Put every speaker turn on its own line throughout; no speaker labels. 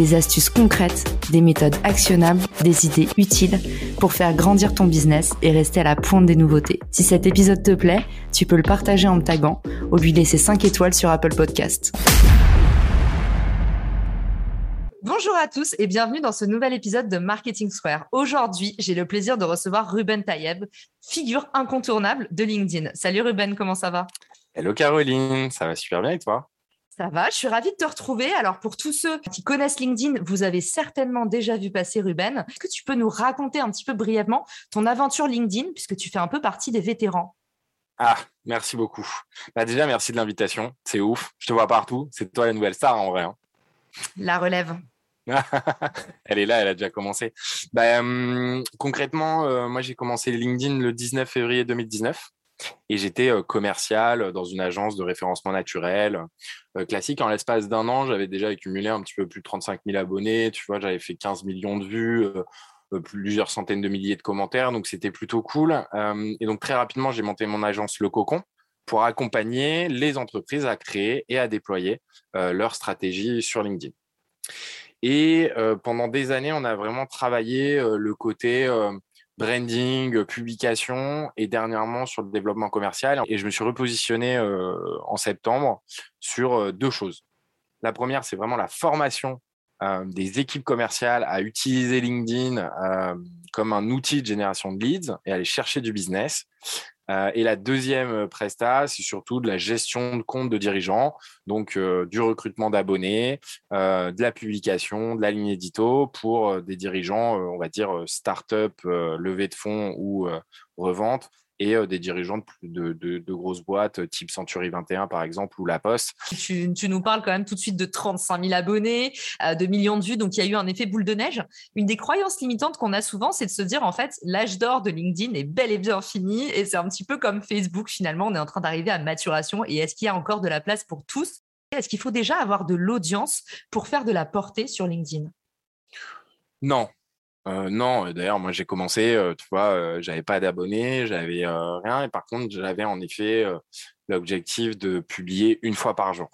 des astuces concrètes, des méthodes actionnables, des idées utiles pour faire grandir ton business et rester à la pointe des nouveautés. Si cet épisode te plaît, tu peux le partager en me taguant ou lui laisser 5 étoiles sur Apple Podcast. Bonjour à tous et bienvenue dans ce nouvel épisode de Marketing Square. Aujourd'hui, j'ai le plaisir de recevoir Ruben Tayeb, figure incontournable de LinkedIn. Salut Ruben, comment ça va?
Hello Caroline, ça va super bien et toi?
Ça va, je suis ravie de te retrouver. Alors pour tous ceux qui connaissent LinkedIn, vous avez certainement déjà vu passer Ruben. Est-ce que tu peux nous raconter un petit peu brièvement ton aventure LinkedIn, puisque tu fais un peu partie des vétérans?
Ah, merci beaucoup. Bah déjà, merci de l'invitation. C'est ouf. Je te vois partout. C'est toi la nouvelle star en vrai. Hein.
La relève.
elle est là, elle a déjà commencé. Bah, hum, concrètement, euh, moi j'ai commencé LinkedIn le 19 février 2019. Et j'étais commercial dans une agence de référencement naturel classique. En l'espace d'un an, j'avais déjà accumulé un petit peu plus de 35 000 abonnés. Tu vois, j'avais fait 15 millions de vues, plusieurs centaines de milliers de commentaires. Donc, c'était plutôt cool. et donc, très rapidement, j'ai monté mon agence Le Cocon pour accompagner les entreprises à créer et à déployer leur stratégie sur LinkedIn. Et pendant des années, on a vraiment travaillé le côté branding, publication et dernièrement sur le développement commercial. Et je me suis repositionné euh, en septembre sur euh, deux choses. La première, c'est vraiment la formation euh, des équipes commerciales à utiliser LinkedIn comme un outil de génération de leads et aller chercher du business. Euh, et la deuxième euh, presta, c'est surtout de la gestion de compte de dirigeants, donc euh, du recrutement d'abonnés, de la publication, de la ligne édito pour des dirigeants, on va dire start-up, levée de fonds ou revente et euh, des dirigeants de, de, grosses boîtes euh, type Century 21 par exemple ou La Poste.
Tu, nous parles quand même tout de suite de 35 000 abonnés, euh, de millions de vues, donc il y a eu un effet boule de neige. Une des croyances limitantes qu'on a souvent, c'est de se dire en fait l'âge d'or de LinkedIn est bel et bien fini et c'est un petit peu comme Facebook finalement, on est en train d'arriver à maturation et est-ce qu'il y a encore de la place pour tous? Est-ce qu'il faut déjà avoir de l'audience pour faire de la portée sur LinkedIn?
Non, euh, non, d'ailleurs, moi j'ai commencé, euh, tu vois, euh, j'avais pas d'abonnés, j'avais rien, et par contre, j'avais en effet l'objectif de publier une fois par jour.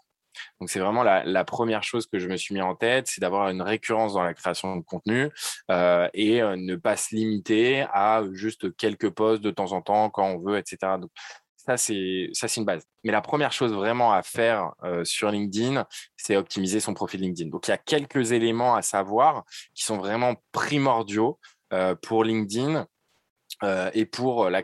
Donc c'est vraiment la, première chose que je me suis mis en tête, c'est d'avoir une récurrence dans la création de contenu et ne pas se limiter à juste quelques posts de temps en temps quand on veut, etc. ça, c'est une base. Mais la première chose vraiment à faire sur LinkedIn, c'est optimiser son profil LinkedIn. Donc, il y a quelques éléments à savoir qui sont vraiment primordiaux pour LinkedIn et pour la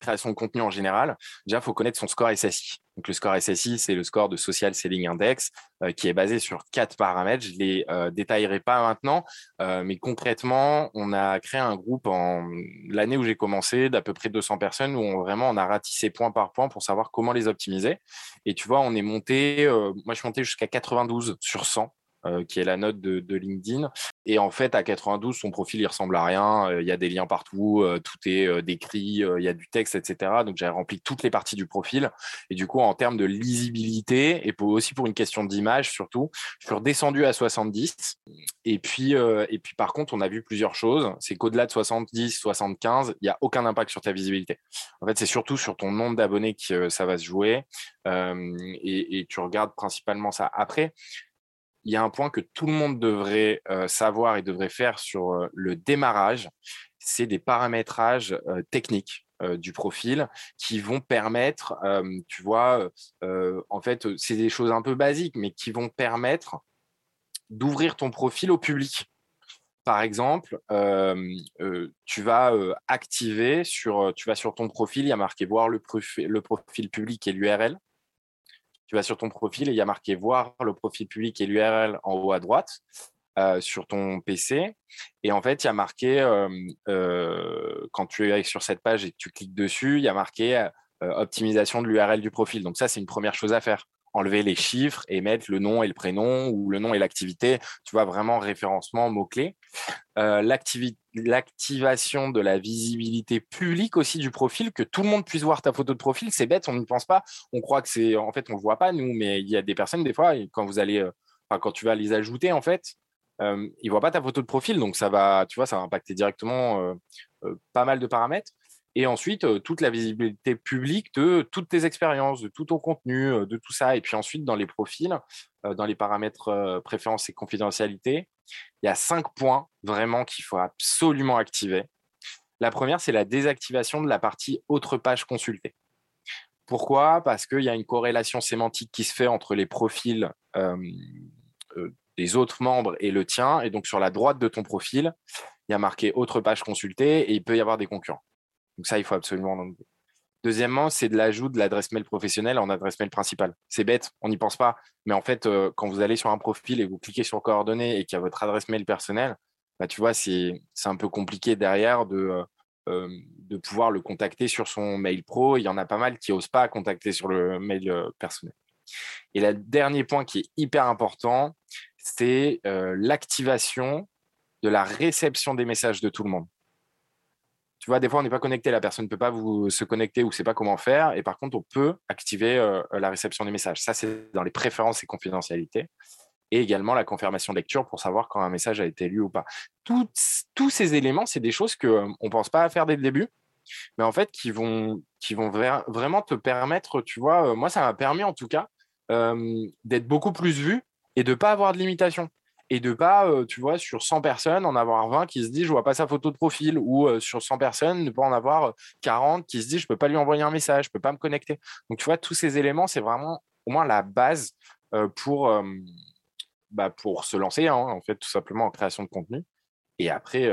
création de contenu en général. Déjà, il faut connaître son score SSI. Donc, le score SSI, c'est le score de Social Selling Index euh, qui est basé sur quatre paramètres. Je ne les euh, détaillerai pas maintenant, euh, mais concrètement, on a créé un groupe en l'année où j'ai commencé d'à peu près 200 personnes où on, vraiment on a ratissé point par point pour savoir comment les optimiser. Et tu vois, on est monté, moi je suis monté jusqu'à 92 sur 100 euh, qui est la note de, LinkedIn. Et en fait, à 92, son profil, il ressemble à rien. Euh, il y a des liens partout, euh, tout est décrit, il y a du texte, etc. Donc, j'ai rempli toutes les parties du profil. Et du coup, en termes de lisibilité, et aussi pour une question d'image surtout, je suis redescendu à 70. Et puis, et puis, par contre, on a vu plusieurs choses. C'est qu'au-delà de 70, 75, il n'y a aucun impact sur ta visibilité. En fait, c'est surtout sur ton nombre d'abonnés que ça va se jouer. et tu regardes principalement ça. Après, il y a un point que tout le monde devrait euh, savoir et devrait faire sur euh, le démarrage, c'est des paramétrages euh, techniques du profil qui vont permettre, tu vois, en fait, c'est des choses un peu basiques, mais qui vont permettre d'ouvrir ton profil au public. Par exemple, tu vas activer sur, tu vas sur ton profil, il y a marqué voir le, le profil public et l'URL tu vas sur ton profil et il y a marqué voir le profil public et l'URL en haut à droite euh, sur ton PC. Et en fait, il y a marqué, euh, euh, quand tu es sur cette page et que tu cliques dessus, il y a marqué optimisation de l'URL du profil. Donc ça, c'est une première chose à faire. Enlever les chiffres et mettre le nom et le prénom ou le nom et l'activité. Tu vois, vraiment référencement, mots-clés. Euh, l'activation de la visibilité publique aussi du profil, que tout le monde puisse voir ta photo de profil. C'est bête, on n'y pense pas. On croit que c'est. En fait, on ne le voit pas, nous, mais il y a des personnes, des fois, quand vous allez. Euh, quand tu vas les ajouter, en fait, euh, ils ne voient pas ta photo de profil. Donc, ça va, tu vois, ça va impacter directement pas mal de paramètres. Et ensuite, toute la visibilité publique de toutes tes expériences, de tout ton contenu, de tout ça. Et puis ensuite, dans les profils, dans les paramètres préférence et confidentialité, il y a cinq points vraiment qu'il faut absolument activer. La première, c'est la désactivation de la partie autre page consultée. Pourquoi? Parce qu'il y a une corrélation sémantique qui se fait entre les profils des autres membres et le tien. Et donc, sur la droite de ton profil, il y a marqué autre page consultée et il peut y avoir des concurrents. Donc ça, il faut absolument l'enlever. Deuxièmement, c'est de l'ajout de l'adresse mail professionnelle en adresse mail principale. C'est bête, on n'y pense pas. Mais en fait, euh, quand vous allez sur un profil et vous cliquez sur coordonnées et qu'il y a votre adresse mail personnelle, bah, tu vois, c'est un peu compliqué derrière de, euh, euh, de pouvoir le contacter sur son mail pro. Il y en a pas mal qui n'osent pas contacter sur le mail personnel. Et le dernier point qui est hyper important, c'est l'activation de la réception des messages de tout le monde tu vois, des fois, on n'est pas connecté, la personne ne peut pas vous se connecter ou ne sait pas comment faire. Et par contre, on peut activer euh, la réception des messages. Ça, c'est dans les préférences et confidentialité. Et également la confirmation de lecture pour savoir quand un message a été lu ou pas. tous ces éléments, c'est des choses qu'on euh, ne pense pas à faire dès le début, mais en fait, qui vont, vraiment te permettre, tu vois, euh, moi, ça m'a permis en tout cas d'être beaucoup plus vu et de ne pas avoir de limitation et de pas, euh, tu vois, sur 100 personnes, en avoir 20 qui se disent je vois pas sa photo de profil ou euh, sur 100 personnes, ne pas en avoir 40 euh, qui se disent je peux pas lui envoyer un message, je peux pas me connecter. Donc, tu vois, tous ces éléments, c'est vraiment au moins la base pour, bah, pour se lancer, hein, en fait, tout simplement en création de contenu. Et après,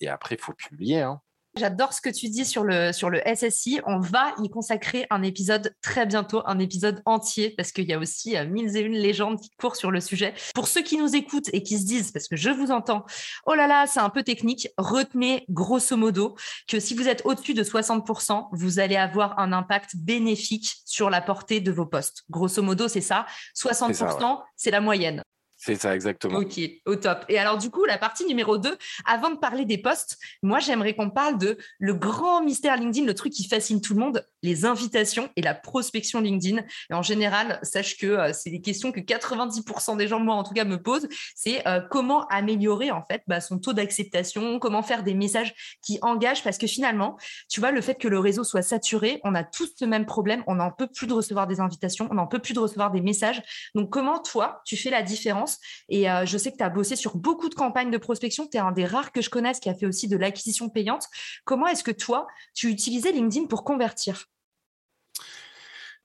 et après, il faut publier. Hein.
J'adore ce que tu dis sur le, sur le SSI. On va y consacrer un épisode très bientôt, un épisode entier, parce qu'il y a aussi euh, mille et une légendes qui courent sur le sujet. Pour ceux qui nous écoutent et qui se disent, parce que je vous entends, oh là là, c'est un peu technique, retenez grosso modo que si vous êtes au-dessus de 60%, vous allez avoir un impact bénéfique sur la portée de vos postes. Grosso modo, c'est ça. 60%, c'est la moyenne.
C'est ça, exactement.
Ok, au top. Et alors, du coup, la partie numéro 2, avant de parler des postes, moi, j'aimerais qu'on parle de le grand mystère LinkedIn, le truc qui fascine tout le monde, les invitations et la prospection LinkedIn. Et en général, sache que euh, c'est des questions que 90% des gens, moi, en tout cas, me posent. C'est euh, comment améliorer, en fait, bah, son taux d'acceptation, comment faire des messages qui engagent. Parce que finalement, tu vois, le fait que le réseau soit saturé, on a tous ce même problème. On n'en peut plus de recevoir des invitations, on n'en peut plus de recevoir des messages. Donc, comment toi, tu fais la différence? Et euh, je sais que tu as bossé sur beaucoup de campagnes de prospection. Tu es un des rares que je connaisse qui a fait aussi de l'acquisition payante. Comment est-ce que toi, tu utilisais LinkedIn pour convertir?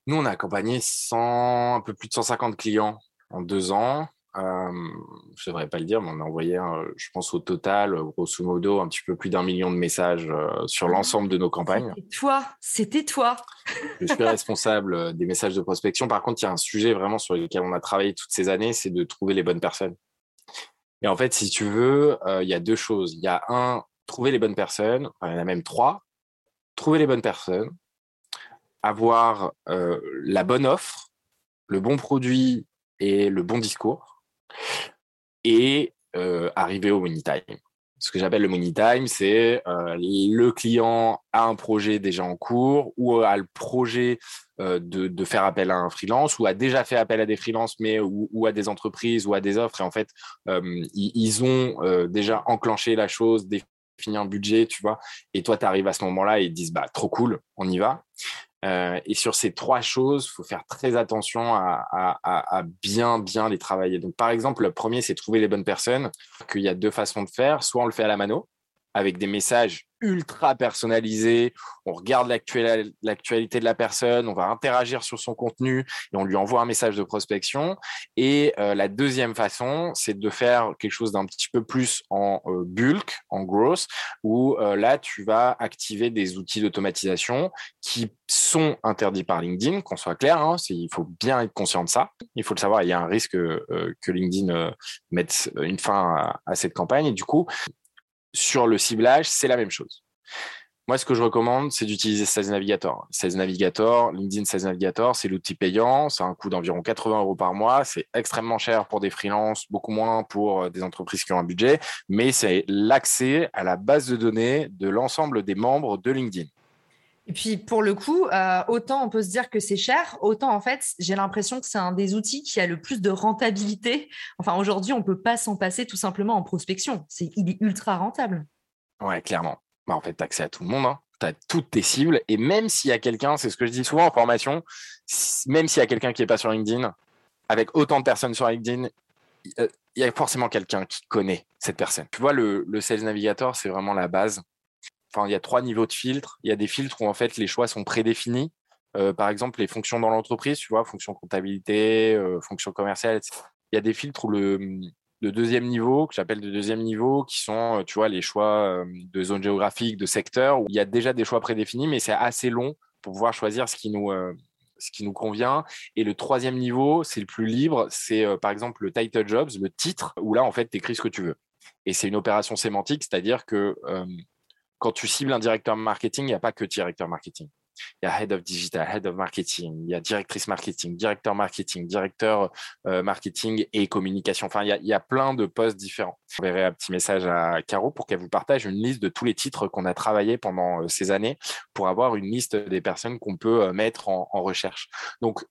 Nous, on a accompagné 100, un peu plus de 150 clients en deux ans. Euh, je ne devrais pas le dire, mais on a envoyé, je pense au total, grosso modo, un petit peu plus d'un million de messages euh, sur ah, l'ensemble de nos campagnes.
C'était toi, c'était toi.
je suis responsable euh, des messages de prospection. Par contre, il y a un sujet vraiment sur lequel on a travaillé toutes ces années, c'est de trouver les bonnes personnes. Et en fait, si tu veux, il y a deux choses. Il y a un, trouver les bonnes personnes. il y en a même trois. Trouver les bonnes personnes, avoir la bonne offre, le bon produit et le bon discours et euh, arriver au money time. Ce que j'appelle le money time, c'est euh, le client a un projet déjà en cours ou a le projet euh, de, faire appel à un freelance ou a déjà fait appel à des freelances mais ou, à des entreprises ou à des offres et en fait ils, ont déjà enclenché la chose, défini un budget, tu vois, et toi tu arrives à ce moment-là et ils disent bah trop cool, on y va. Euh, et sur ces trois choses, il faut faire très attention à, bien, bien les travailler. Donc, par exemple, le premier, c'est trouver les bonnes personnes. Qu'il y a deux façons de faire. Soit on le fait à la mano, avec des messages ultra personnalisé, on regarde l'actualité de la personne, on va interagir sur son contenu et on lui envoie un message de prospection. Et euh, la deuxième façon, c'est de faire quelque chose d'un petit peu plus en euh, bulk, en gross, où euh, là, tu vas activer des outils d'automatisation qui sont interdits par LinkedIn, qu'on soit clair, hein, il faut bien être conscient de ça. Il faut le savoir, il y a un risque que LinkedIn mette une fin à, à cette campagne. Et du coup, sur le ciblage, c'est la même chose. Moi, ce que je recommande, c'est d'utiliser Sales Navigator. Sales Navigator, LinkedIn Sales Navigator, c'est l'outil payant. C'est un coût d'environ 80 euros par mois. C'est extrêmement cher pour des freelances, beaucoup moins pour euh, des entreprises qui ont un budget, mais c'est l'accès à la base de données de l'ensemble des membres de LinkedIn.
Et puis pour le coup, euh, autant on peut se dire que c'est cher, autant en fait, j'ai l'impression que c'est un des outils qui a le plus de rentabilité. Enfin, aujourd'hui, on ne peut pas s'en passer tout simplement en prospection. C'est, il est ultra rentable.
Ouais, clairement. Bah, en fait, tu as accès à tout le monde. Hein. Tu as toutes tes cibles. Et même s'il y a quelqu'un, c'est ce que je dis souvent en formation, même s'il y a quelqu'un qui n'est pas sur LinkedIn, avec autant de personnes sur LinkedIn, il y a forcément quelqu'un qui connaît cette personne. Tu vois, le Sales Navigator, c'est vraiment la base enfin, il y a trois niveaux de filtres. Il y a des filtres où en fait les choix sont prédéfinis. Euh, par exemple, les fonctions dans l'entreprise, tu vois, fonction comptabilité, euh, fonction commerciale, etc. Il y a des filtres où le, deuxième niveau, que j'appelle de deuxième niveau, qui sont, euh, tu vois, les choix de zone géographique, de secteur, où il y a déjà des choix prédéfinis, mais c'est assez long pour pouvoir choisir ce qui nous, ce qui nous convient. Et le troisième niveau, c'est le plus libre, c'est par exemple le title jobs, le titre, où là, en fait, tu écris ce que tu veux. Et c'est une opération sémantique, c'est-à-dire que quand tu cibles un directeur marketing, il n'y a pas que directeur marketing. Il y a head of digital, head of marketing, il y a directrice marketing, directeur marketing, directeur euh, marketing et communication. Enfin, il y, a, plein de postes différents. Je verrai un petit message à Caro pour qu'elle vous partage une liste de tous les titres qu'on a travaillé pendant euh, ces années pour avoir une liste des personnes qu'on peut euh, mettre en, en recherche. Donc,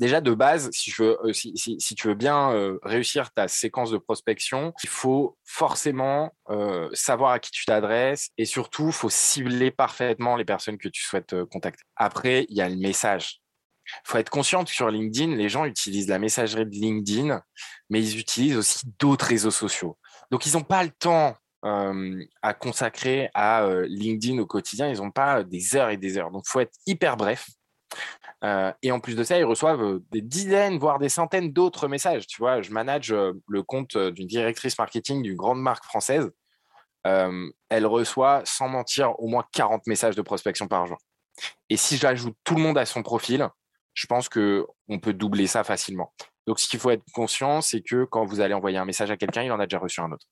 déjà de base, si, euh, tu veux bien euh, réussir ta séquence de prospection, il faut forcément euh, savoir à qui tu t'adresses et surtout, il faut cibler parfaitement les personnes que tu souhaites contacter. Après, il y a le message. Il faut être conscient que sur LinkedIn, les gens utilisent la messagerie de LinkedIn, mais ils utilisent aussi d'autres réseaux sociaux. Donc, ils n'ont pas le temps à consacrer à LinkedIn au quotidien. Ils n'ont pas des heures et des heures. Donc, il faut être hyper bref. Euh, et en plus de ça, ils reçoivent euh, des dizaines, voire des centaines d'autres messages. Tu vois, je manage euh, le compte d'une directrice marketing d'une grande marque française. elle reçoit, sans mentir, au moins 40 messages de prospection par jour. Et si j'ajoute tout le monde à son profil, je pense qu'on peut doubler ça facilement. Donc, ce qu'il faut être conscient, c'est que quand vous allez envoyer un message à quelqu'un, il en a déjà reçu un autre.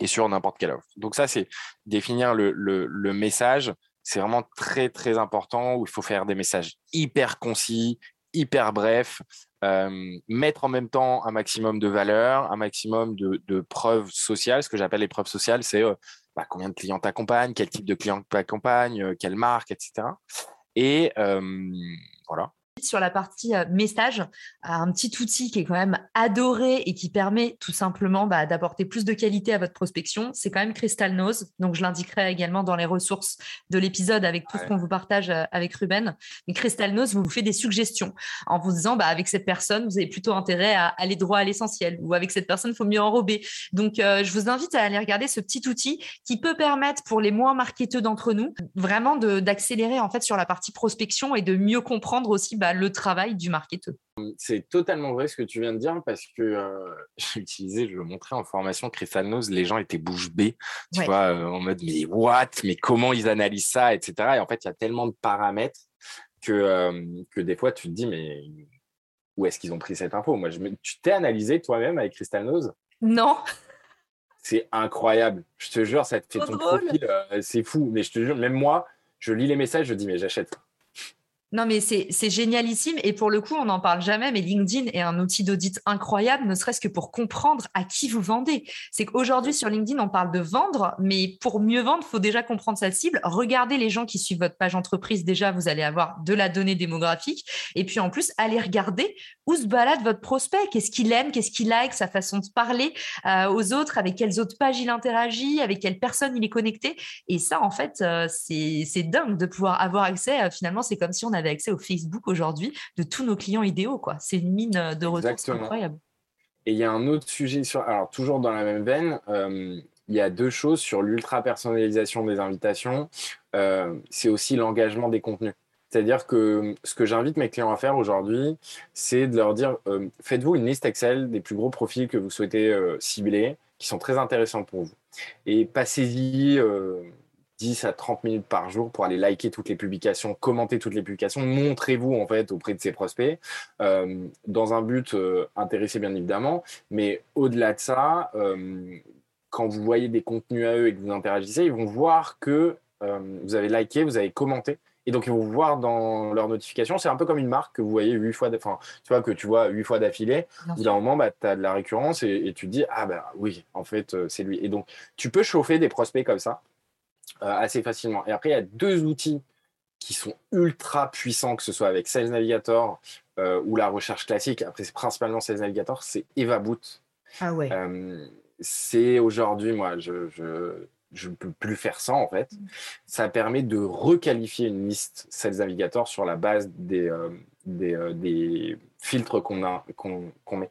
Et sur n'importe quelle offre. Donc, ça, c'est définir le, le message, c'est vraiment très, très important où il faut faire des messages hyper concis, hyper brefs, mettre en même temps un maximum de valeur, un maximum de, preuves sociales. Ce que j'appelle les preuves sociales, c'est bah, combien de clients t'accompagnent, quel type de clients t'accompagnent, euh, quelle marque, etc. Et voilà
sur la partie euh, message, un petit outil qui est quand même adoré et qui permet tout simplement bah, d'apporter plus de qualité à votre prospection, c'est quand même Crystal Nose. Donc, je l'indiquerai également dans les ressources de l'épisode avec tout ce qu'on vous partage euh, avec Ruben. Mais Crystal Nose vous fait des suggestions en vous disant, bah, avec cette personne, vous avez plutôt intérêt à aller droit à l'essentiel ou avec cette personne, il faut mieux enrober. Donc, euh, je vous invite à aller regarder ce petit outil qui peut permettre pour les moins marketeux d'entre nous vraiment d'accélérer en fait sur la partie prospection et de mieux comprendre aussi bah, le travail du marketeur.
C'est totalement vrai ce que tu viens de dire parce que euh, j'ai utilisé, je le montrais en formation Crystal Nose, les gens étaient bouche bée, tu vois, euh, en mode mais what, mais comment ils analysent ça, etc. Et en fait, il y a tellement de paramètres que, euh, que des fois tu te dis mais où est-ce qu'ils ont pris cette info? Moi, je tu t'es analysé toi-même avec Crystal Nose?
Non.
C'est incroyable. Je te jure, ça te fait ton profil, c'est fou. Mais je te jure, même moi, je lis les messages, je dis mais j'achète.
Non, mais c'est génialissime. Et pour le coup, on n'en parle jamais, mais LinkedIn est un outil d'audit incroyable, ne serait-ce que pour comprendre à qui vous vendez. C'est qu'aujourd'hui, sur LinkedIn, on parle de vendre, mais pour mieux vendre, il faut déjà comprendre sa cible. Regardez les gens qui suivent votre page entreprise. Déjà, vous allez avoir de la donnée démographique. Et puis, en plus, allez regarder où se balade votre prospect. Qu'est-ce qu'il aime, qu'est-ce qu'il like, sa façon de parler euh, aux autres, avec quelles autres pages il interagit, avec quelles personnes il est connecté. Et ça, en fait, euh, c'est dingue de pouvoir avoir accès. Euh, finalement, c'est comme si on avait accès au Facebook aujourd'hui de tous nos clients idéaux. quoi. C'est une mine euh, de ressources incroyable.
Et il y a un autre sujet, sur, alors toujours dans la même veine, euh, il y a deux choses sur l'ultra personnalisation des invitations. Euh, c'est aussi l'engagement des contenus. C'est-à-dire que ce que j'invite mes clients à faire aujourd'hui, c'est de leur dire faites-vous une liste Excel des plus gros profils que vous souhaitez cibler, qui sont très intéressants pour vous. Et passez-y 10 à 30 minutes par jour pour aller liker toutes les publications, commenter toutes les publications, montrez-vous en fait auprès de ces prospects euh, dans un but euh, intéressé bien évidemment, mais au-delà de ça, euh, quand vous voyez des contenus à eux et que vous interagissez, ils vont voir que vous avez liké, vous avez commenté. Et donc, ils vont voir dans leur notification, c'est un peu comme une marque que vous voyez huit fois, enfin, tu vois, que tu vois huit fois d'affilée. Au bout d'un moment, bah, tu as de la récurrence et, tu te dis, ah bah oui, en fait, euh, c'est lui. Et donc, tu peux chauffer des prospects comme ça euh, assez facilement. Et après, il y a deux outils qui sont ultra puissants, que ce soit avec Sales Navigator euh, ou la recherche classique. Après, c'est principalement Sales Navigator, c'est EvaBoot.
Ah ouais.
c'est aujourd'hui, moi, je, je je ne peux plus faire ça en fait. Mm. Ça permet de requalifier une liste Sales Navigator sur la base des, euh, euh, des, filtres qu'on a qu'on met.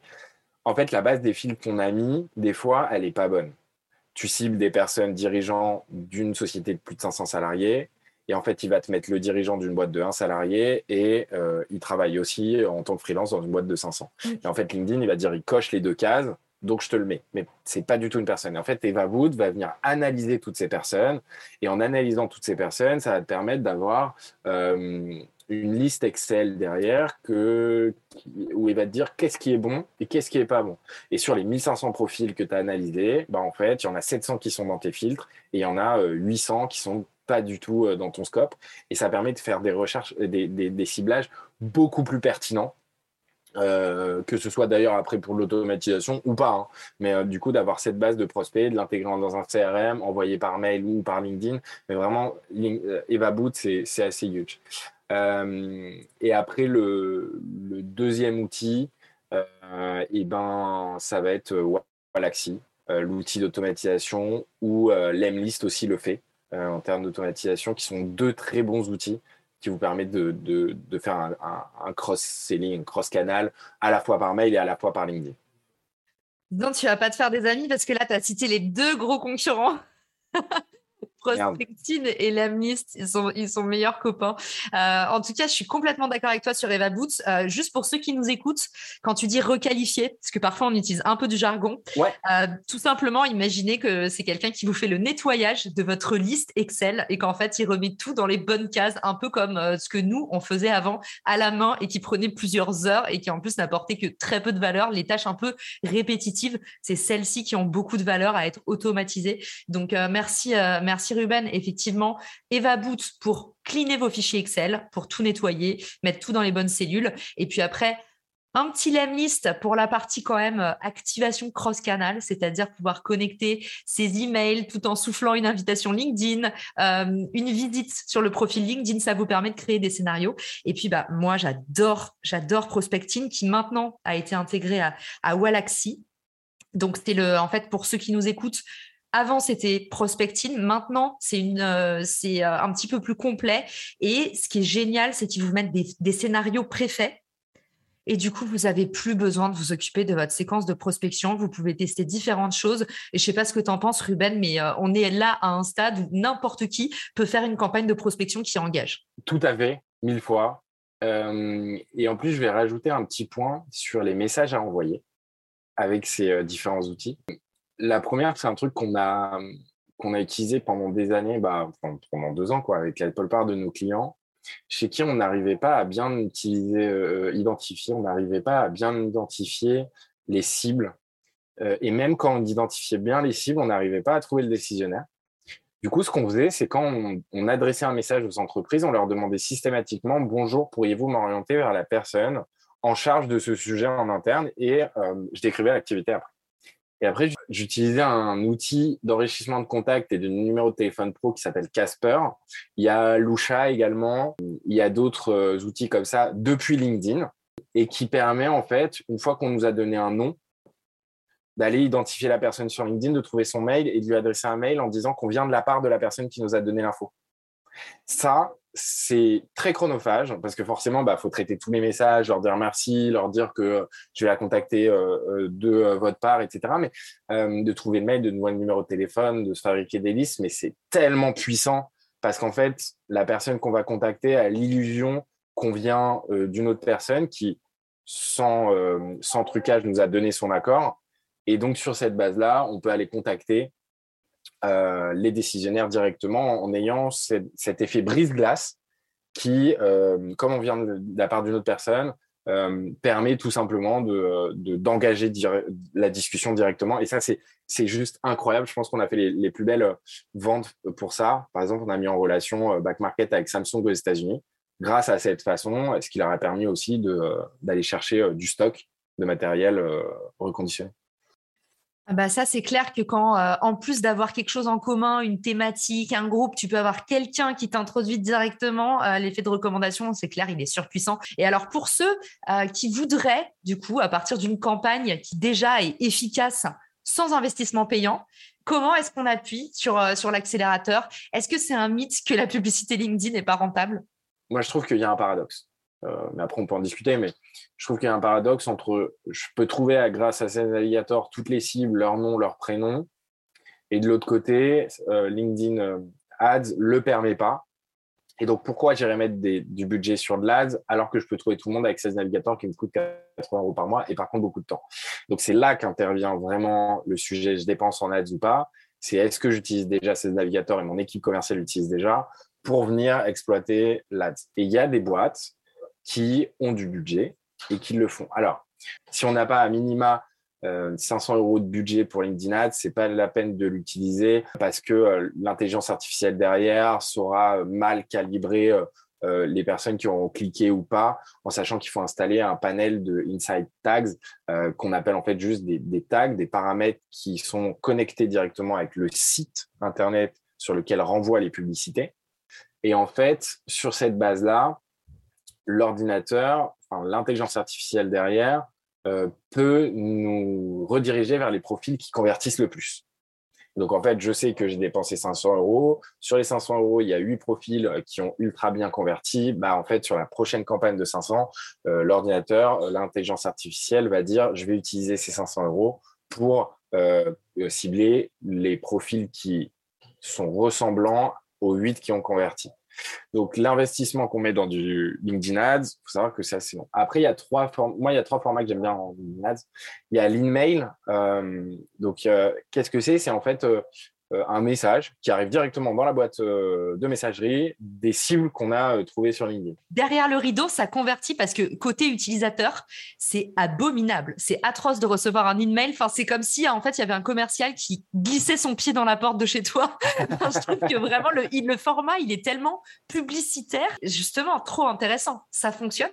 En fait, la base des filtres qu'on a mis, des fois, elle n'est pas bonne. Tu cibles des personnes dirigeants d'une société de plus de 500 salariés, et en fait, il va te mettre le dirigeant d'une boîte de 1 salarié, et euh, il travaille aussi en tant que freelance dans une boîte de 500. Mm. Et en fait, LinkedIn, il va dire, il coche les deux cases, donc je te le mets. Mais c'est pas du tout une personne. Et en fait, Eva Wood va venir analyser toutes ces personnes. Et en analysant toutes ces personnes, ça va te permettre d'avoir euh, une liste Excel derrière que, où il va te dire qu'est-ce qui est bon et qu'est-ce qui est pas bon. Et sur les 1500 profils que tu as analysés, bah en fait, il y en a 700 qui sont dans tes filtres et il y en a 800 euh, qui sont pas du tout euh, dans ton scope. Et ça permet de faire des recherches, des, des ciblages beaucoup plus pertinents euh, que ce soit d'ailleurs après pour l'automatisation ou pas, hein. mais euh, du coup d'avoir cette base de prospects, de l'intégrer dans un CRM, envoyé par mail ou par LinkedIn, mais vraiment euh, EvaBoot c'est assez huge. et après le, deuxième outil, et eh ben ça va être Walaxy, l'outil d'automatisation ou Lemlist aussi le fait en termes d'automatisation, qui sont deux très bons outils qui vous permet de, de, faire un, un, cross-selling, un cross-canal, à la fois par mail et à la fois par LinkedIn.
Donc, tu vas pas te faire des amis parce que là, tu as cité les deux gros concurrents. Prospectine et Lamlist, ils sont, ils sont meilleurs copains. Euh, en tout cas, je suis complètement d'accord avec toi sur Eva Boots. Euh, juste pour ceux qui nous écoutent, quand tu dis requalifier, parce que parfois on utilise un peu du jargon, euh, tout simplement imaginez que c'est quelqu'un qui vous fait le nettoyage de votre liste Excel et qu'en fait il remet tout dans les bonnes cases, un peu comme ce que nous on faisait avant à la main et qui prenait plusieurs heures et qui en plus n'apportait que très peu de valeur. Les tâches un peu répétitives, c'est celles-ci qui ont beaucoup de valeur à être automatisées. Donc merci, merci Ruben, effectivement, Eva Boot pour cleaner vos fichiers Excel, pour tout nettoyer, mettre tout dans les bonnes cellules. Et puis après, un petit list pour la partie quand même euh, activation cross-canal, c'est-à-dire pouvoir connecter ses emails tout en soufflant une invitation LinkedIn, euh, une visite sur le profil LinkedIn, ça vous permet de créer des scénarios. Et puis bah moi j'adore j'adore Prospecting qui maintenant a été intégré à, à Wallaxy. Donc c'est le en fait pour ceux qui nous écoutent, avant, c'était prospecting. Maintenant, c'est euh, euh, un petit peu plus complet. Et ce qui est génial, c'est qu'ils vous mettent des, scénarios préfaits. Et du coup, vous n'avez plus besoin de vous occuper de votre séquence de prospection. Vous pouvez tester différentes choses. Et je sais pas ce que tu en penses, Ruben, mais euh, on est là à un stade où n'importe qui peut faire une campagne de prospection qui engage.
Tout à fait, mille fois. et en plus, je vais rajouter un petit point sur les messages à envoyer avec ces différents outils. La première, c'est un truc qu'on a, a utilisé pendant des années, bah, pendant deux ans, quoi, avec la plupart de nos clients, chez qui on n'arrivait pas à bien utiliser, euh, identifier, on n'arrivait pas à bien identifier les cibles. Euh, et même quand on identifiait bien les cibles, on n'arrivait pas à trouver le décisionnaire. Du coup, ce qu'on faisait, c'est quand on, adressait un message aux entreprises, on leur demandait systématiquement Bonjour, pourriez-vous m'orienter vers la personne en charge de ce sujet en interne? Et euh, je décrivais l'activité après. Et après, j'utilisais un outil d'enrichissement de contact et de numéro de téléphone pro qui s'appelle Casper. Il y a Lusha également. Il y a d'autres euh, outils comme ça depuis LinkedIn et qui permet en fait, une fois qu'on nous a donné un nom, d'aller identifier la personne sur LinkedIn, de trouver son mail et de lui adresser un mail en disant qu'on vient de la part de la personne qui nous a donné l'info. Ça, c'est très chronophage parce que forcément, bah, faut traiter tous mes messages, leur dire merci, leur dire que je vais la contacter euh, euh, de euh, votre part, etc. Mais de trouver le mail, de nouveau le numéro de téléphone, de se fabriquer des listes, mais c'est tellement puissant parce qu'en fait, la personne qu'on va contacter a l'illusion qu'on vient d'une autre personne qui, sans, sans trucage, nous a donné son accord. Et donc, sur cette base-là, on peut aller contacter euh, les décisionnaires directement en ayant cet effet brise-glace qui, euh, comme on vient de, la part d'une autre personne, permet tout simplement de, d'engager la discussion directement. Et ça, c'est, juste incroyable. Je pense qu'on a fait les, les, plus belles ventes pour ça. Par exemple, on a mis en relation Back Market avec Samsung aux États-Unis. Grâce à cette façon, ce qui leur a permis aussi d'aller chercher du stock de matériel reconditionné?
Ah bah ça, c'est clair que quand, euh, en plus d'avoir quelque chose en commun, une thématique, un groupe, tu peux avoir quelqu'un qui t'introduit directement, euh, l'effet de recommandation, c'est clair, il est surpuissant. Et alors, pour ceux euh, qui voudraient, du coup, à partir d'une campagne qui déjà est efficace, sans investissement payant, comment est-ce qu'on appuie sur, sur l'accélérateur? Est-ce que c'est un mythe que la publicité LinkedIn n'est pas rentable?
Moi, je trouve qu'il y a un paradoxe. Euh, mais après, on peut en discuter. Mais je trouve qu'il y a un paradoxe entre je peux trouver grâce à ces navigateurs toutes les cibles, leur nom, leur prénom. Et de l'autre côté, euh, LinkedIn euh, Ads le permet pas. Et donc, pourquoi j'irais mettre du budget sur de l'ADS alors que je peux trouver tout le monde avec 16 navigateurs qui me coûtent 80 euros par mois et par contre beaucoup de temps Donc, c'est là qu'intervient vraiment le sujet je dépense en ads ou pas. C'est est-ce que j'utilise déjà ces navigateurs et mon équipe commerciale l'utilise déjà pour venir exploiter l'ADS. Et il y a des boîtes qui ont du budget et qui le font. Alors, si on n'a pas à minima 500 euh, euros de budget pour LinkedIn Ads, c'est pas la peine de l'utiliser parce que euh, l'intelligence artificielle derrière saura euh, mal calibrer les personnes qui auront cliqué ou pas, en sachant qu'il faut installer un panel de inside tags qu'on appelle en fait juste des, des, tags, des paramètres qui sont connectés directement avec le site internet sur lequel renvoient les publicités. Et en fait, sur cette base-là, l'ordinateur, l'intelligence artificielle derrière, euh, peut nous rediriger vers les profils qui convertissent le plus. Donc, en fait, je sais que j'ai dépensé 500 euros. Sur les 500 euros, il y a huit profils euh, qui ont ultra bien converti. Bah, en fait, sur la prochaine campagne de 500, euh, l'ordinateur, l'intelligence artificielle va dire, je vais utiliser ces 500 euros pour cibler les profils qui sont ressemblants aux huit qui ont converti. Donc, l'investissement qu'on met dans du LinkedIn Ads, il faut savoir que c'est assez long. Après, il y a trois formes. Moi, il y a trois formats que j'aime bien en LinkedIn Ads. Il y a l'email. Euh, donc, euh, qu'est-ce que c'est? C'est en fait euh, un message qui arrive directement dans la boîte euh, de messagerie des cibles qu'on a euh, trouvées sur LinkedIn.
Derrière le rideau, ça convertit parce que côté utilisateur, c'est abominable. C'est atroce de recevoir un email. Enfin, c'est comme si en fait il y avait un commercial qui glissait son pied dans la porte de chez toi. je trouve que vraiment le, le format, il est tellement publicitaire, justement trop intéressant. Ça fonctionne?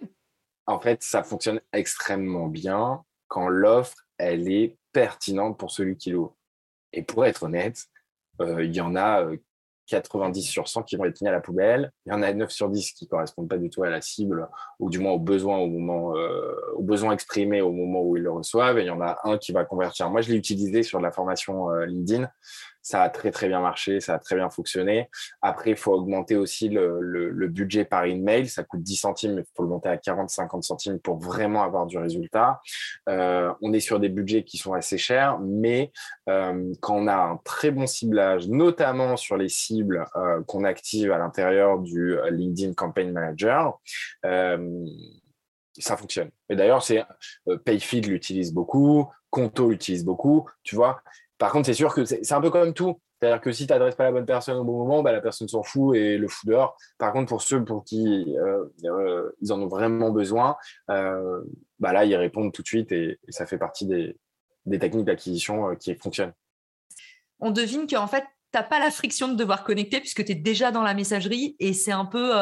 En fait, ça fonctionne extrêmement bien quand l'offre elle est pertinente pour celui qui l'ouvre. Et pour être honnête, euh, il y en a 90 euh, sur 100 qui vont être mis à la poubelle. Il y en a 9 sur 10 qui correspondent pas du tout à la cible ou du moins aux besoins au moment, euh, aux besoins exprimés au moment où ils le reçoivent. Et il y en a un qui va convertir. Moi, je l'ai utilisé sur la formation LinkedIn ça a très très bien marché, ça a très bien fonctionné. Après, il faut augmenter aussi le, budget par email. Ça coûte 10 centimes, mais il faut le monter à 40-50 centimes pour vraiment avoir du résultat. Euh, on est sur des budgets qui sont assez chers, mais euh, quand on a un très bon ciblage, notamment sur les cibles euh, qu'on active à l'intérieur du LinkedIn Campaign Manager, ça fonctionne. Et d'ailleurs, c'est Payfeed l'utilise beaucoup, Conto l'utilise beaucoup. Tu vois, par contre, c'est sûr que c'est un peu comme tout. C'est-à-dire que si tu n'adresses pas la bonne personne au bon moment, bah, la personne s'en fout et le fout dehors. Par contre, pour ceux pour qui euh, euh, ils en ont vraiment besoin, euh, bah là, ils répondent tout de suite et, ça fait partie des, des techniques d'acquisition qui fonctionnent.
On devine qu'en fait, tu n'as pas la friction de devoir connecter puisque tu es déjà dans la messagerie et c'est un peu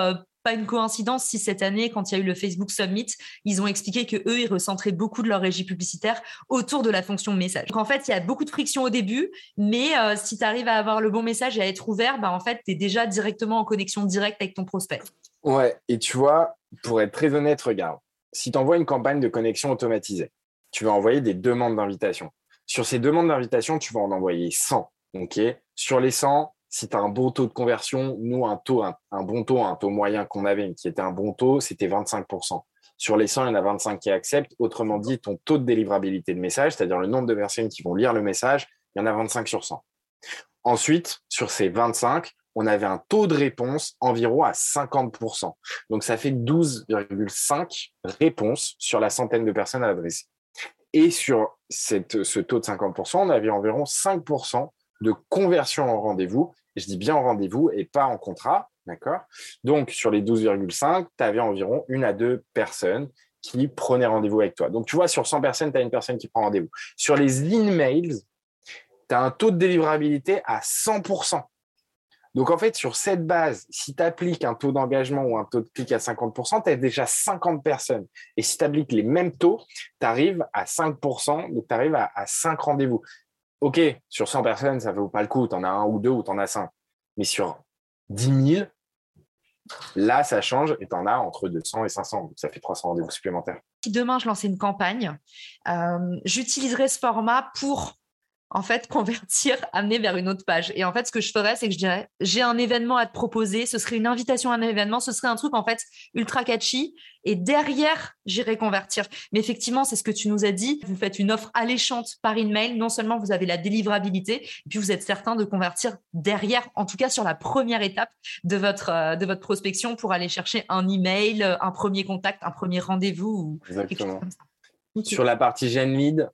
pas une coïncidence si cette année, quand il y a eu le Facebook Summit, ils ont expliqué que eux, ils recentraient beaucoup de leur régie publicitaire autour de la fonction message. Donc en fait, il y a beaucoup de friction au début, mais euh, si tu arrives à avoir le bon message et à être ouvert, bah, en fait, tu es déjà directement en connexion directe avec ton prospect.
Ouais, et tu vois, pour être très honnête, regarde, si tu envoies une campagne de connexion automatisée, tu vas envoyer des demandes d'invitation. Sur ces demandes d'invitation, tu vas en envoyer 100. ok? Sur les 100, si tu as un bon taux de conversion, nous, un taux, un, bon taux, un taux moyen qu'on avait, qui était un bon taux, c'était 25%. Sur les 100, il y en a 25 qui acceptent. Autrement dit, ton taux de délivrabilité de message, c'est-à-dire le nombre de personnes qui vont lire le message, il y en a 25 sur 100. Ensuite, sur ces 25, on avait un taux de réponse environ à 50%. Donc, ça fait 12,5 réponses sur la centaine de personnes à adresser. Et sur ce taux de 50%, on avait environ 5% de conversion en rendez-vous. Je dis bien en rendez-vous et pas en contrat. D'accord? Donc, sur les 12,5, tu avais environ une à deux personnes qui prenaient rendez-vous avec toi. Donc, tu vois, sur 100 personnes, tu as une personne qui prend rendez-vous. Sur les emails, tu as un taux de délivrabilité à 100%. Donc, en fait, sur cette base, si tu appliques un taux d'engagement ou un taux de clic à 50%, tu as déjà 50 personnes. Et si tu appliques les mêmes taux, tu arrives à 5%, donc tu arrives à 5 rendez-vous. OK, sur 100 personnes, ça ne vaut pas le coup. Tu en as un ou deux ou tu en as 5. Mais sur 10 000, là, ça change et tu en as entre 200 et 500. Donc, ça fait 300 rendez-vous supplémentaires.
Si demain, je lançais une campagne, euh, j'utiliserai ce format pour en fait, convertir, amener vers une autre page. Et en fait, ce que je ferais, c'est que je dirais, j'ai un événement à te proposer, ce serait une invitation à un événement, ce serait un truc, en fait, ultra catchy. Et derrière, j'irai convertir. Mais effectivement, c'est ce que tu nous as dit. Vous faites une offre alléchante par email. Non seulement vous avez la délivrabilité, et puis vous êtes certain de convertir derrière, en tout cas sur la première étape de votre, euh, de votre prospection pour aller chercher un email, un premier contact, un premier rendez-vous ou quelque chose comme ça.
Sur la partie Gen Lead,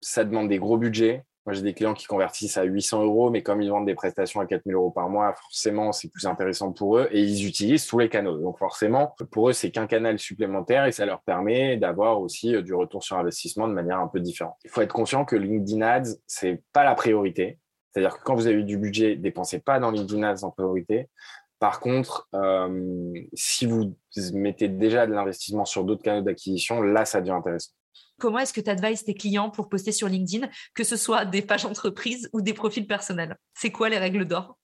ça demande des gros budgets. Moi, j'ai des clients qui convertissent à 800 euros, mais comme ils vendent des prestations à 4000 euros par mois, forcément, c'est plus intéressant pour eux et ils utilisent tous les canaux. Donc, forcément, pour eux, c'est qu'un canal supplémentaire et ça leur permet d'avoir aussi euh, du retour sur investissement de manière un peu différente. Il faut être conscient que LinkedIn Ads, c'est pas la priorité. C'est-à-dire que quand vous avez du budget, dépensez pas dans LinkedIn Ads en priorité. Par contre, euh, si vous mettez déjà de l'investissement sur d'autres canaux d'acquisition, là, ça devient intéressant.
Comment est-ce que tu advises tes clients pour poster sur LinkedIn, que ce soit des pages entreprises ou des profils personnels? C'est quoi les règles d'or?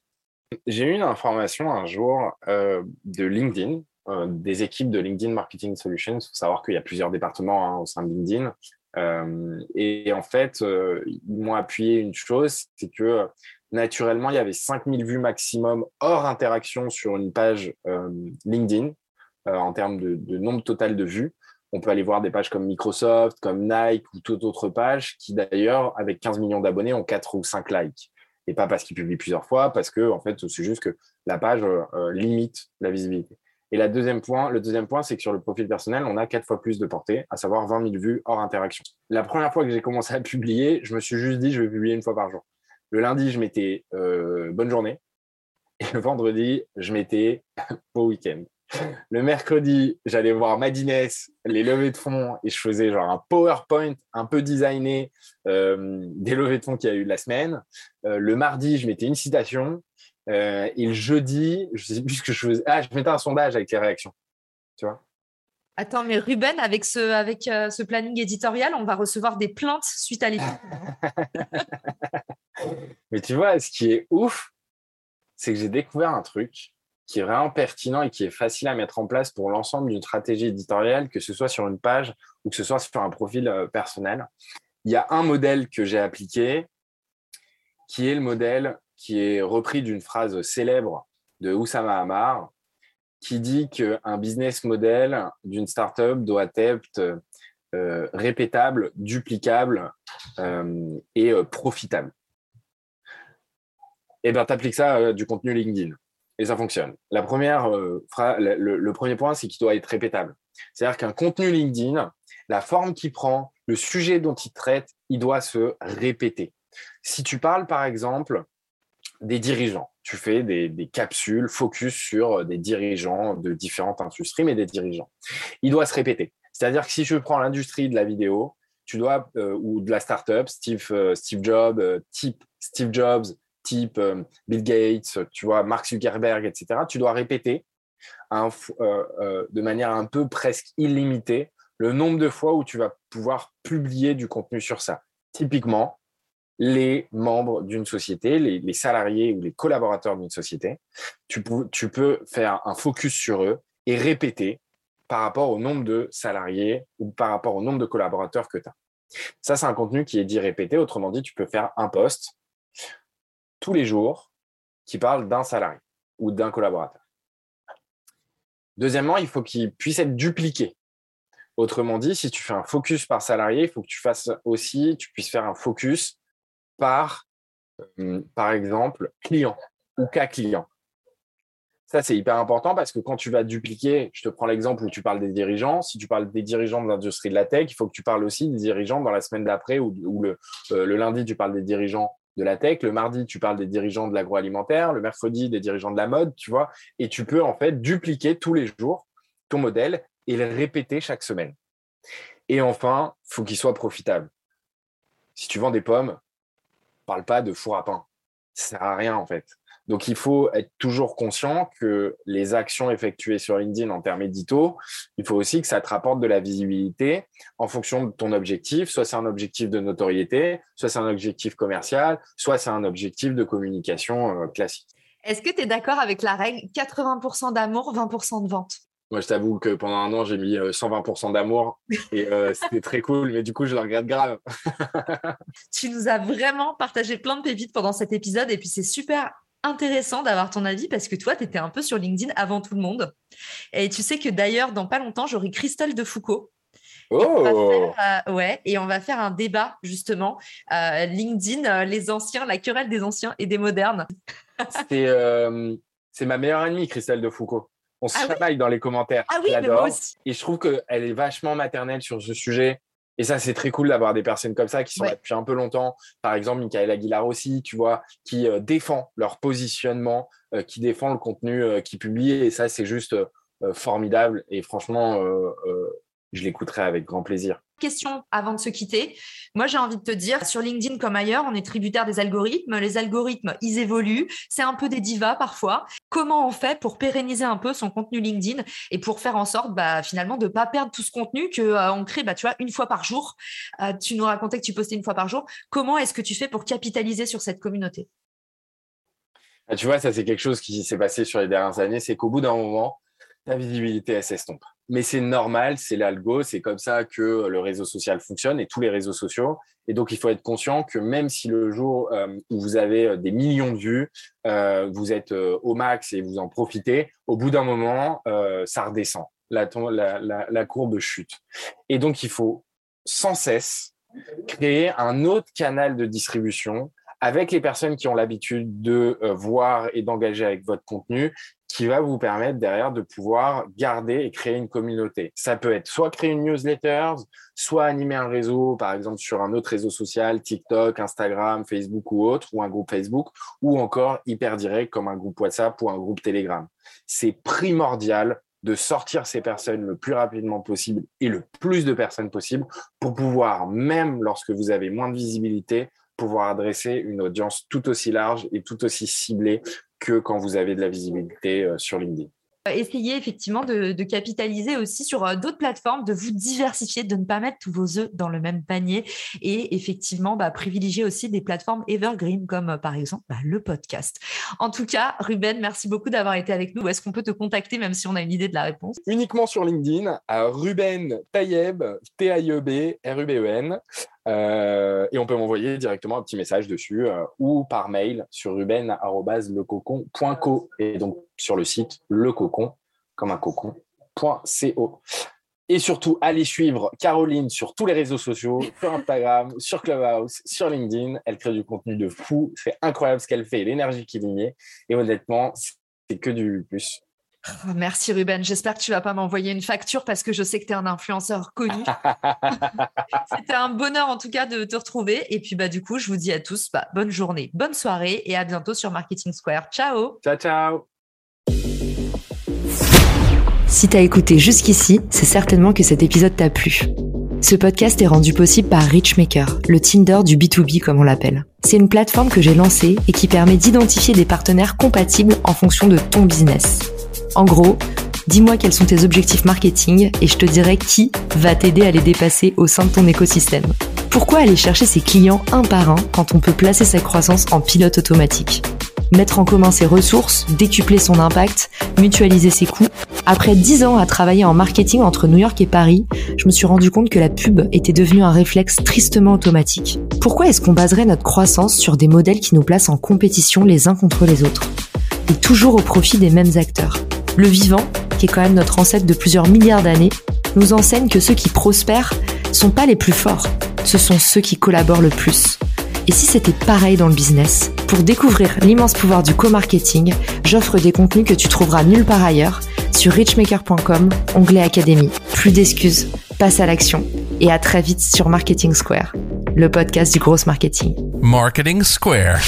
J'ai eu une information un jour euh, de LinkedIn, euh, des équipes de LinkedIn Marketing Solutions. Il faut savoir qu'il y a plusieurs départements hein, au sein de LinkedIn. Euh, et en fait, ils m'ont appuyé une chose, c'est que naturellement, il y avait 5000 vues maximum hors interaction sur une page LinkedIn en termes de nombre total de vues on peut aller voir des pages comme Microsoft, comme Nike ou toute autre page qui d'ailleurs, avec 15 millions d'abonnés, ont 4 ou 5 likes. Et pas parce qu'ils publient plusieurs fois, parce que en fait, c'est juste que la page euh, euh, limite la visibilité. Et le deuxième point, c'est que sur le profil personnel, on a quatre fois plus de portée, à savoir 20 000 vues hors interaction. La première fois que j'ai commencé à publier, je me suis juste dit, je vais publier une fois par jour. Le lundi, je mettais euh, bonne journée. Et le vendredi, je mettais beau week-end. Le mercredi, j'allais voir Madines, les levées de fonds, et je faisais genre un PowerPoint un peu designé euh, des levées de fonds qu'il y a eu la semaine. Euh, le mardi, je mettais une citation. Euh, et le jeudi, je sais plus ce que je faisais. Ah, je mettais un sondage avec les réactions. Tu vois
Attends, mais Ruben, avec ce, avec, ce planning éditorial, on va recevoir des plaintes suite à l'épisode.
mais tu vois, ce qui est ouf, c'est que j'ai découvert un truc qui est vraiment pertinent et qui est facile à mettre en place pour l'ensemble d'une stratégie éditoriale, que ce soit sur une page ou que ce soit sur un profil euh, personnel. Il y a un modèle que j'ai appliqué, qui est le modèle qui est repris d'une phrase célèbre de Oussama Hamar, qui dit qu'un business model d'une startup doit être euh, répétable, duplicable euh, et profitable. Et eh bien, tu appliques ça du contenu LinkedIn et ça fonctionne. La première, euh, le, premier point, c'est qu'il doit être répétable. C'est-à-dire qu'un contenu LinkedIn, la forme qu'il prend, le sujet dont il traite, il doit se répéter. Si tu parles, par exemple, des dirigeants, tu fais des, capsules focus sur des dirigeants de différentes industries, mais des dirigeants. Il doit se répéter. C'est-à-dire que si je prends l'industrie de la vidéo, tu dois, euh, ou de la startup, Steve, euh, Steve Jobs, type Steve Jobs, type euh, Bill Gates, tu vois, Mark Zuckerberg, etc., tu dois répéter euh, euh, de manière un peu presque illimitée le nombre de fois où tu vas pouvoir publier du contenu sur ça. Typiquement, les membres d'une société, les, salariés ou les collaborateurs d'une société, tu, tu peux faire un focus sur eux et répéter par rapport au nombre de salariés ou par rapport au nombre de collaborateurs que tu as. Ça, c'est un contenu qui est dit répété. Autrement dit, tu peux faire un post tous les jours qui parle d'un salarié ou d'un collaborateur. Deuxièmement, il faut qu'il puisse être dupliqué. Autrement dit, si tu fais un focus par salarié, il faut que tu fasses aussi, tu puisses faire un focus par, euh, par exemple, client ou cas client. Ça, c'est hyper important parce que quand tu vas dupliquer, je te prends l'exemple où tu parles des dirigeants. Si tu parles des dirigeants de l'industrie de la tech, il faut que tu parles aussi des dirigeants dans la semaine d'après ou, euh, le, lundi, tu parles des dirigeants de la tech. Le mardi, tu parles des dirigeants de l'agroalimentaire. Le mercredi, des dirigeants de la mode, tu vois. Et tu peux en fait dupliquer tous les jours ton modèle et le répéter chaque semaine. Et enfin, faut qu'il soit profitable. Si tu vends des pommes, parle pas de four à pain. Ça sert à rien en fait. Donc, il faut être toujours conscient que les actions effectuées sur LinkedIn en termes édito, il faut aussi que ça te rapporte de la visibilité en fonction de ton objectif. Soit c'est un objectif de notoriété, soit c'est un objectif commercial, soit c'est un objectif de communication euh, classique.
Est-ce que tu es d'accord avec la règle 80% d'amour, 20% de vente
moi, je t'avoue que pendant un an, j'ai mis 120% euh, d'amour et euh, c'était très cool, mais du coup, je le regrette grave.
tu nous as vraiment partagé plein de pépites pendant cet épisode et puis c'est super intéressant d'avoir ton avis parce que toi, tu étais un peu sur LinkedIn avant tout le monde. Et tu sais que d'ailleurs, dans pas longtemps, j'aurai Christelle de Foucault.
Oh.
Euh, ouais, et on va faire un débat justement. Euh, LinkedIn, euh, les anciens, la querelle des anciens et des modernes.
c'est ma meilleure amie, Christelle de Foucault. On se ah dans les commentaires.
Ah oui, mais moi aussi.
Et je trouve qu'elle est vachement maternelle sur ce sujet. Et ça, c'est très cool d'avoir des personnes comme ça qui sont là depuis un peu longtemps. Par exemple, Michael Aguilar aussi, tu vois, qui euh, défend leur positionnement, euh, qui défend le contenu euh, qu'ils publient. Et ça, c'est juste formidable. Et franchement, je l'écouterai avec grand plaisir.
Question avant de se quitter. Moi, j'ai envie de te dire, sur LinkedIn comme ailleurs, on est tributaire des algorithmes. Les algorithmes, ils évoluent. C'est un peu des divas parfois. Comment on fait pour pérenniser un peu son contenu LinkedIn et pour faire en sorte, bah, finalement, de ne pas perdre tout ce contenu qu'on euh, crée, bah, tu vois, une fois par jour? Euh, tu nous racontais que tu postais une fois par jour. Comment est-ce que tu fais pour capitaliser sur cette communauté?
Ah, Tu vois, ça, c'est quelque chose qui s'est passé sur les dernières années. C'est qu'au bout d'un moment, ta visibilité, elle s'estompe mais c'est normal, c'est l'algo, c'est comme ça que le réseau social fonctionne et tous les réseaux sociaux. Et donc, il faut être conscient que même si le jour euh, où vous avez euh, des millions de vues, euh, vous êtes au max et vous en profitez, au bout d'un moment, ça redescend. La, courbe chute. Et donc, il faut sans cesse créer un autre canal de distribution avec les personnes qui ont l'habitude de voir et d'engager avec votre contenu qui va vous permettre derrière de pouvoir garder et créer une communauté. Ça peut être soit créer une newsletter, soit animer un réseau, par exemple sur un autre réseau social, TikTok, Instagram, Facebook ou autre, ou un groupe Facebook, ou encore hyper direct comme un groupe WhatsApp ou un groupe Telegram. C'est primordial de sortir ces personnes le plus rapidement possible et le plus de personnes possible pour pouvoir, même lorsque vous avez moins de visibilité, pouvoir adresser une audience tout aussi large et tout aussi ciblée que quand vous avez de la visibilité euh, sur LinkedIn.
Euh, essayez effectivement de, capitaliser aussi sur euh, d'autres plateformes, de vous diversifier, de ne pas mettre tous vos œufs dans le même panier et effectivement bah, privilégier aussi des plateformes evergreen comme par exemple bah, le podcast. En tout cas, Ruben, merci beaucoup d'avoir été avec nous. Où est-ce qu'on peut te contacter même si on a une idée de la réponse?
Uniquement sur LinkedIn à Ruben Tayeb, T-A-I-E-B, R-U-B-E-N. Euh, et on peut m'envoyer directement un petit message dessus euh, ou par mail sur ruben.lecocon.co et donc sur le site lecocon, comme un cocon.co. Et surtout, allez suivre Caroline sur tous les réseaux sociaux, sur Instagram, sur Clubhouse, sur LinkedIn. Elle crée du contenu de fou. C'est incroyable ce qu'elle fait l'énergie qu'il y est. Et honnêtement, c'est que du plus.
Oh, merci Ruben. J'espère que tu vas pas m'envoyer une facture parce que je sais que tu es un influenceur connu. C'était un bonheur en tout cas de te retrouver. Et puis bah du coup, je vous dis à tous bah, bonne journée, bonne soirée et à bientôt sur Marketing Square. Ciao.
Ciao ciao.
Si tu as écouté jusqu'ici, c'est certainement que cet épisode t'a plu. Ce podcast est rendu possible par Richmaker, le Tinder du B2B comme on l'appelle. C'est une plateforme que j'ai lancée et qui permet d'identifier des partenaires compatibles en fonction de ton business. En gros, dis-moi quels sont tes objectifs marketing et je te dirai qui va t'aider à les dépasser au sein de ton écosystème. Pourquoi aller chercher ses clients un par un quand on peut placer sa croissance en pilote automatique? Mettre en commun ses ressources, décupler son impact, mutualiser ses coûts. Après 10 ans à travailler en marketing entre New York et Paris, je me suis rendu compte que la pub était devenue un réflexe tristement automatique. Pourquoi est-ce qu'on baserait notre croissance sur des modèles qui nous placent en compétition les uns contre les autres? Et toujours au profit des mêmes acteurs le vivant, qui est quand même notre ancêtre de plusieurs milliards d'années, nous enseigne que ceux qui prospèrent sont pas les plus forts, ce sont ceux qui collaborent le plus. Et si c'était pareil dans le business Pour découvrir l'immense pouvoir du co-marketing, j'offre des contenus que tu trouveras nulle part ailleurs sur richmaker.com, onglet Académie. Plus d'excuses, passe à l'action et à très vite sur Marketing Square, le podcast du gros marketing. Marketing Square.